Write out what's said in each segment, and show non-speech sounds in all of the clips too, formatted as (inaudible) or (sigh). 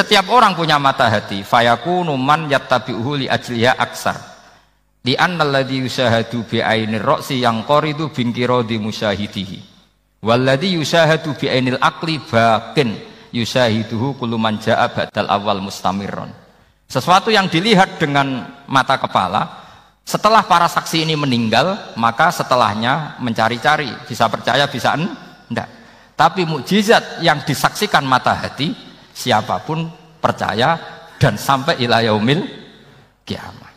Setiap orang punya mata hati. Fayakunu man yattabi'uhu li ajliya aksar. Di annalladhi yusahadu bi ainir roksi yang qoridu di musyahidihi. Walladhi yusahadu bi ainil akli bakin yusahiduhu kuluman ja'a badal awal mustamirron. Sesuatu yang dilihat dengan mata kepala, setelah para saksi ini meninggal, maka setelahnya mencari-cari, bisa percaya, bisa enggak. Tapi mukjizat yang disaksikan mata hati, siapa pun percaya dan sampai ilayahumil kiamat.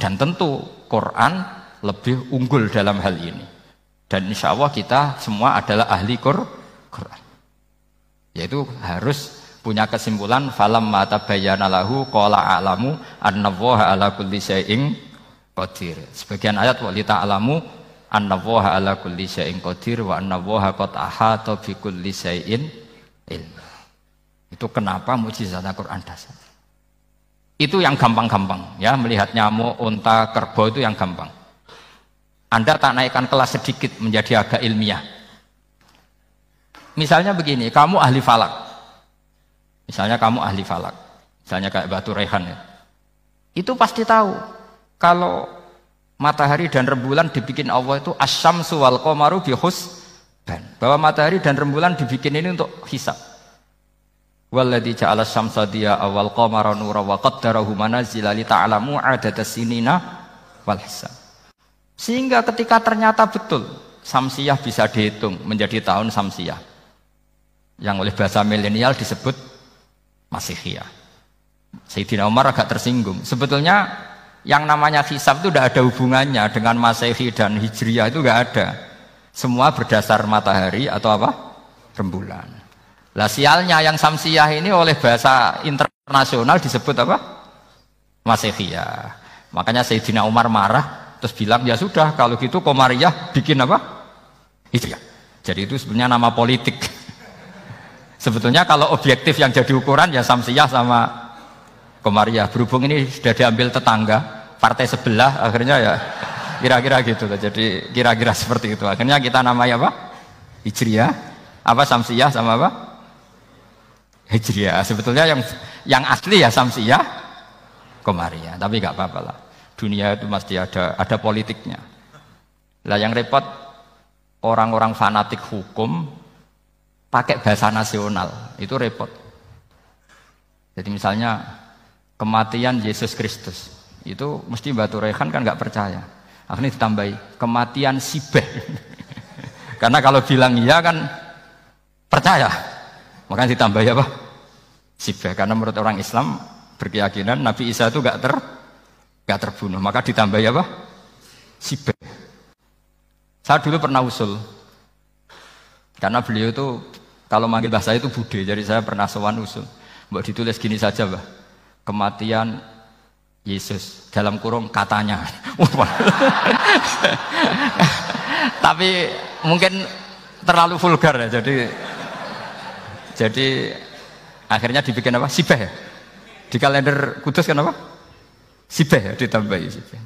Dan tentu Quran lebih unggul dalam hal ini. Dan insya Allah kita semua adalah ahli Quran. Yaitu harus punya kesimpulan falam mata bayana lahu qala a'lamu annallaha ala kulli syai'in qadir. Sebagian ayat walita alamu annallaha ala kulli syai'in qadir wa annallaha qad ahata bi kulli syai'in ilmu. Itu kenapa mujizat Al-Quran dasar. Itu yang gampang-gampang ya melihat nyamuk, unta, kerbau itu yang gampang. Anda tak naikkan kelas sedikit menjadi agak ilmiah. Misalnya begini, kamu ahli falak. Misalnya kamu ahli falak. Misalnya kayak batu rehan ya. Itu pasti tahu kalau matahari dan rembulan dibikin Allah itu asyam suwal komaru bihus bahwa matahari dan rembulan dibikin ini untuk hisab. Walladzi ja'ala syamsa dia awal qamara nura wa qaddarahu manazila li ta'lamu adada sinina wal hisab. Sehingga ketika ternyata betul samsiah bisa dihitung menjadi tahun samsiah. Yang oleh bahasa milenial disebut Masihiyah. Sayyidina Umar agak tersinggung. Sebetulnya yang namanya hisab itu tidak ada hubungannya dengan Masehi dan Hijriyah itu tidak ada. Semua berdasar matahari atau apa? Rembulan. Lah sialnya yang samsiah ini oleh bahasa internasional disebut apa? Masehiyah. Makanya Sayyidina Umar marah terus bilang ya sudah kalau gitu Komariah bikin apa? Ya. Jadi itu sebenarnya nama politik. (laughs) Sebetulnya kalau objektif yang jadi ukuran ya Samsiah sama Komariah. Berhubung ini sudah diambil tetangga, partai sebelah akhirnya ya kira-kira gitu. Jadi kira-kira seperti itu. Akhirnya kita namanya apa? Hijriah, apa Samsiah sama apa? (laughs) Hijriah. Sebetulnya yang yang asli ya Samsiyah Komariah. Tapi nggak apa-apa lah. Dunia itu pasti ada ada politiknya. Lah yang repot orang-orang fanatik hukum pakai bahasa nasional itu repot. Jadi misalnya kematian Yesus Kristus itu mesti Batu Rehan kan nggak percaya. Akhirnya ditambahi kematian Sibeh. (laughs) Karena kalau bilang iya kan percaya. Makanya ditambahi apa? Sibah. Karena menurut orang Islam berkeyakinan Nabi Isa itu gak ter gak terbunuh. Maka ditambahi apa? Sibah. Saya dulu pernah usul. Karena beliau itu kalau manggil bahasa itu bude, jadi saya pernah sowan usul. Mbak ditulis gini saja, Mbak. Kematian Yesus dalam kurung katanya. (laughs) (laughs) Tapi mungkin terlalu vulgar ya, jadi jadi akhirnya dibikin apa? Sibah ya. Di kalender Kudus kan apa? Sibah ya ditambahi sibah.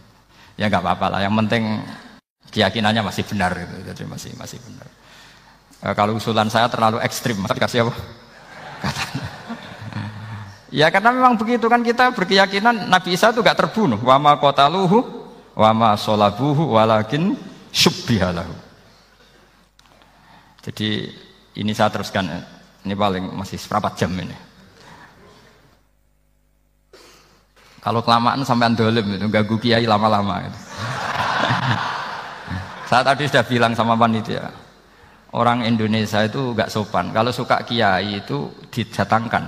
Ya nggak apa-apa lah. Yang penting keyakinannya masih benar gitu. Jadi masih masih benar. E, kalau usulan saya terlalu ekstrim, masa dikasih apa? Katanya. (laughs) Ya karena memang begitu kan kita berkeyakinan Nabi Isa itu gak terbunuh. Wama kotaluhu, wama solabuhu, walakin syubbihalahu. Jadi ini saya teruskan ini paling masih seperempat jam ini. Kalau kelamaan sampai dolim itu ganggu kiai lama-lama. Gitu. (laughs) Saya tadi sudah bilang sama panitia, orang Indonesia itu gak sopan. Kalau suka kiai itu didatangkan,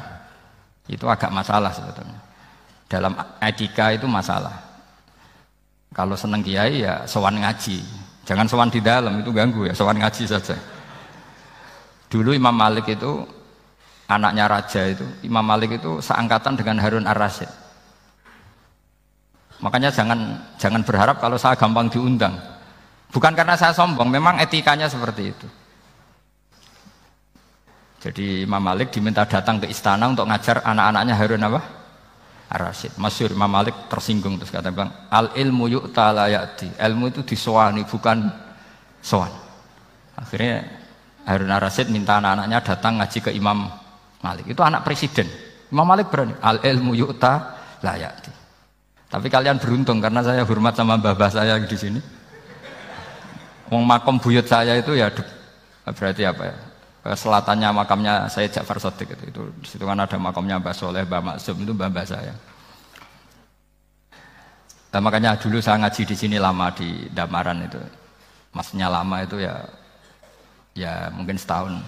itu agak masalah sebetulnya. Dalam etika itu masalah. Kalau seneng kiai ya sowan ngaji, jangan sowan di dalam itu ganggu ya, sowan ngaji saja. Dulu Imam Malik itu anaknya raja itu, Imam Malik itu seangkatan dengan Harun Ar-Rasyid. Makanya jangan jangan berharap kalau saya gampang diundang. Bukan karena saya sombong, memang etikanya seperti itu. Jadi Imam Malik diminta datang ke istana untuk ngajar anak-anaknya Harun apa? Ar-Rasyid. Masyur Imam Malik tersinggung terus kata bang, al ilmu yuk talayati. Ilmu itu disowani bukan soan. Akhirnya Harun Ar-Rasyid minta anak-anaknya datang ngaji ke Imam Malik. Itu anak presiden. Imam Malik berani. Al ilmu yu'ta layati. Tapi kalian beruntung karena saya hormat sama mbah saya di sini. Wong makom buyut saya itu ya berarti apa ya? Selatannya makamnya saya Ja'far Sotik itu, itu di situ kan ada makamnya Mbah Soleh, Mbah Maksum itu mbah, saya. Nah, makanya dulu saya ngaji di sini lama di Damaran itu. Maksudnya lama itu ya ya mungkin setahun.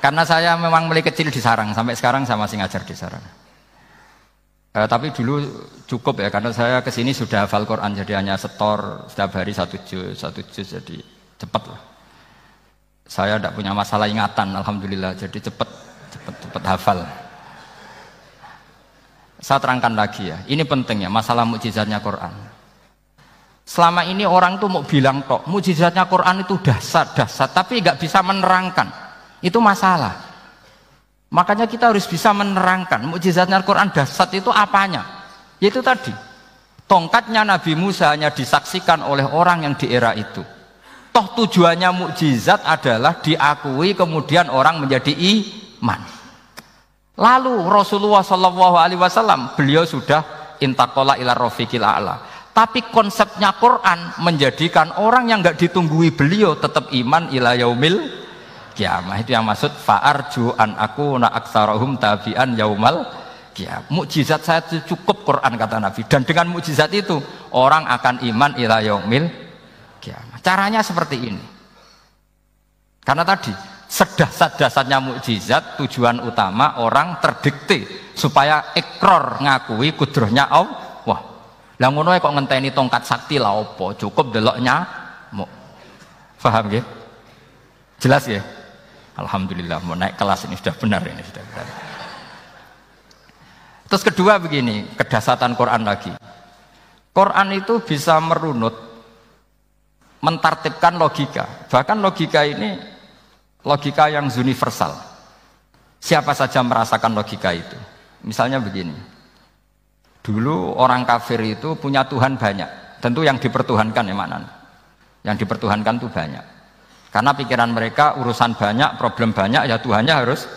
Karena saya memang mulai kecil di sarang, sampai sekarang saya masih ngajar di sarang. Eh, tapi dulu cukup ya karena saya ke sini sudah hafal Quran jadi hanya setor setiap hari satu juz satu juz jadi cepat lah. Saya tidak punya masalah ingatan alhamdulillah jadi cepat cepat cepat hafal. Saya terangkan lagi ya ini penting ya masalah mukjizatnya Quran. Selama ini orang tuh mau bilang kok mukjizatnya Quran itu dasar dasar tapi nggak bisa menerangkan itu masalah. Makanya kita harus bisa menerangkan mukjizatnya Al-Quran dasar itu apanya. Yaitu tadi, tongkatnya Nabi Musa hanya disaksikan oleh orang yang di era itu. Toh tujuannya mukjizat adalah diakui kemudian orang menjadi iman. Lalu Rasulullah Shallallahu Alaihi Wasallam beliau sudah intakola ila rofiqil a'la. Tapi konsepnya Quran menjadikan orang yang nggak ditunggui beliau tetap iman ila yaumil kiamah. Itu yang maksud fa'arju an aku na aksarahum tabi'an yaumal kiamah. Mukjizat saya cukup Quran kata Nabi. Dan dengan mukjizat itu orang akan iman ila yaumil kiamah. Caranya seperti ini. Karena tadi sedah-sedasatnya mukjizat tujuan utama orang terdikte supaya ekror ngakui kudrohnya Allah lah ngono kok ngenteni tongkat sakti lah opo cukup deloknya mau paham ya jelas ya Alhamdulillah mau naik kelas ini sudah benar ini sudah benar. Terus kedua begini, kedasatan Quran lagi. Quran itu bisa merunut, mentartibkan logika. Bahkan logika ini logika yang universal. Siapa saja merasakan logika itu. Misalnya begini. Dulu orang kafir itu punya Tuhan banyak. Tentu yang dipertuhankan ya? Yang dipertuhankan itu banyak. Karena pikiran mereka urusan banyak, problem banyak, ya Tuhannya harus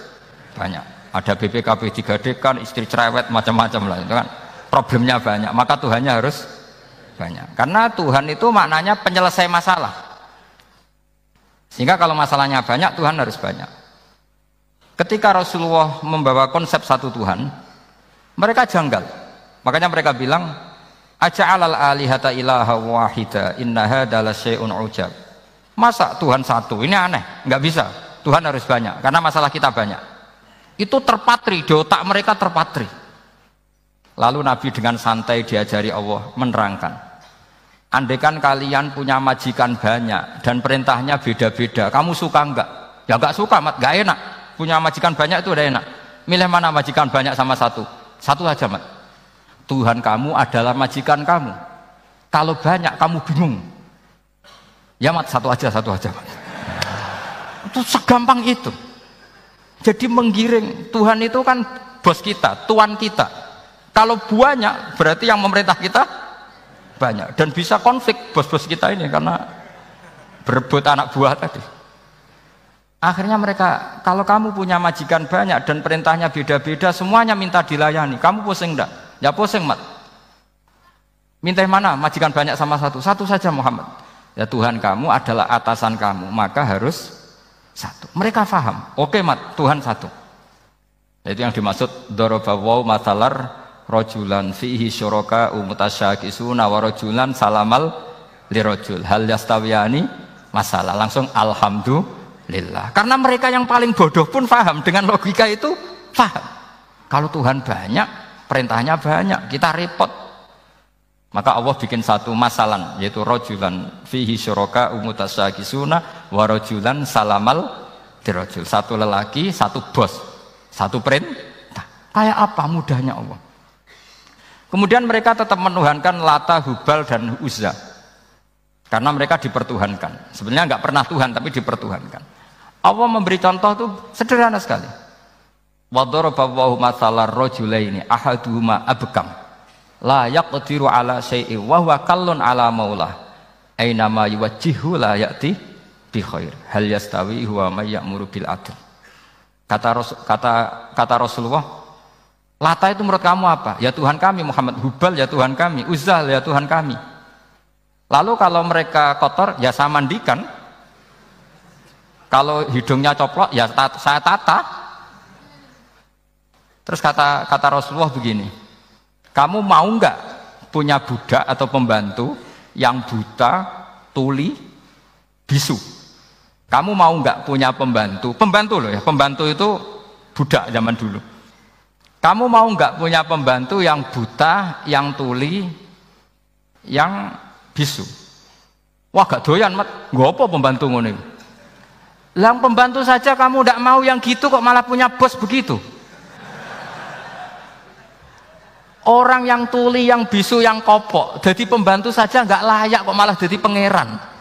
banyak. Ada BPKB 3D kan, istri cerewet, macam-macam lah itu kan. Problemnya banyak, maka Tuhannya harus banyak. Karena Tuhan itu maknanya penyelesai masalah. Sehingga kalau masalahnya banyak, Tuhan harus banyak. Ketika Rasulullah membawa konsep satu Tuhan, mereka janggal. Makanya mereka bilang, Aja'alal alihata ilaha wahida innaha dalah syai'un ujab. Masa Tuhan satu? Ini aneh, nggak bisa. Tuhan harus banyak, karena masalah kita banyak. Itu terpatri, di otak mereka terpatri. Lalu Nabi dengan santai diajari Allah menerangkan. Andaikan kalian punya majikan banyak dan perintahnya beda-beda, kamu suka enggak? Ya enggak suka, mat, enggak enak. Punya majikan banyak itu udah enak. Milih mana majikan banyak sama satu? Satu aja, mat. Tuhan kamu adalah majikan kamu. Kalau banyak kamu bingung, Ya mat satu aja, satu aja. Itu segampang itu. Jadi menggiring Tuhan itu kan bos kita, tuan kita. Kalau banyak berarti yang memerintah kita banyak dan bisa konflik bos-bos kita ini karena berebut anak buah tadi. Akhirnya mereka, kalau kamu punya majikan banyak dan perintahnya beda-beda, semuanya minta dilayani. Kamu pusing enggak? Ya pusing, Mat. Minta mana? Majikan banyak sama satu. Satu saja Muhammad. Ya Tuhan kamu adalah atasan kamu maka harus satu. Mereka faham. Oke mat. Tuhan satu. Itu yang dimaksud dorobawaw matalar rojulan fihi syuraka umutasyakisuna warojulan salamal lirojul. Hal yastawiyani masalah. Langsung alhamdulillah. Karena mereka yang paling bodoh pun faham. Dengan logika itu faham. Kalau Tuhan banyak perintahnya banyak kita repot maka Allah bikin satu masalan yaitu rojulan fihi syuraka umutasakisuna wa rojulan salamal dirojul. Satu lelaki, satu bos, satu perintah. Kayak apa mudahnya Allah. Kemudian mereka tetap menuhankan Lata, Hubal dan Uzza. Karena mereka dipertuhankan. Sebenarnya nggak pernah Tuhan tapi dipertuhankan. Allah memberi contoh itu sederhana sekali. Wadorobawahu masalah rojulaini ahaduhuma abkam la yaqdiru ala syai'i wa huwa kallun ala maulah aina ma yuwajjihu la ya'ti bi khair hal yastawi huwa may ya'muru bil adl Kata kata kata Rasulullah, Lata itu menurut kamu apa? Ya Tuhan kami, Muhammad Hubal ya Tuhan kami, Uzal ya Tuhan kami. Lalu kalau mereka kotor, ya saya mandikan. Kalau hidungnya coplok, ya saya tata. Terus kata kata Rasulullah begini, kamu mau nggak punya budak atau pembantu yang buta, tuli, bisu? Kamu mau nggak punya pembantu? Pembantu loh ya, pembantu itu budak zaman dulu. Kamu mau nggak punya pembantu yang buta, yang tuli, yang bisu? Wah gak doyan mat, apa pembantu ngono Yang pembantu saja kamu tidak mau yang gitu kok malah punya bos begitu. Orang yang tuli, yang bisu, yang kopok, jadi pembantu saja nggak layak kok malah jadi pangeran.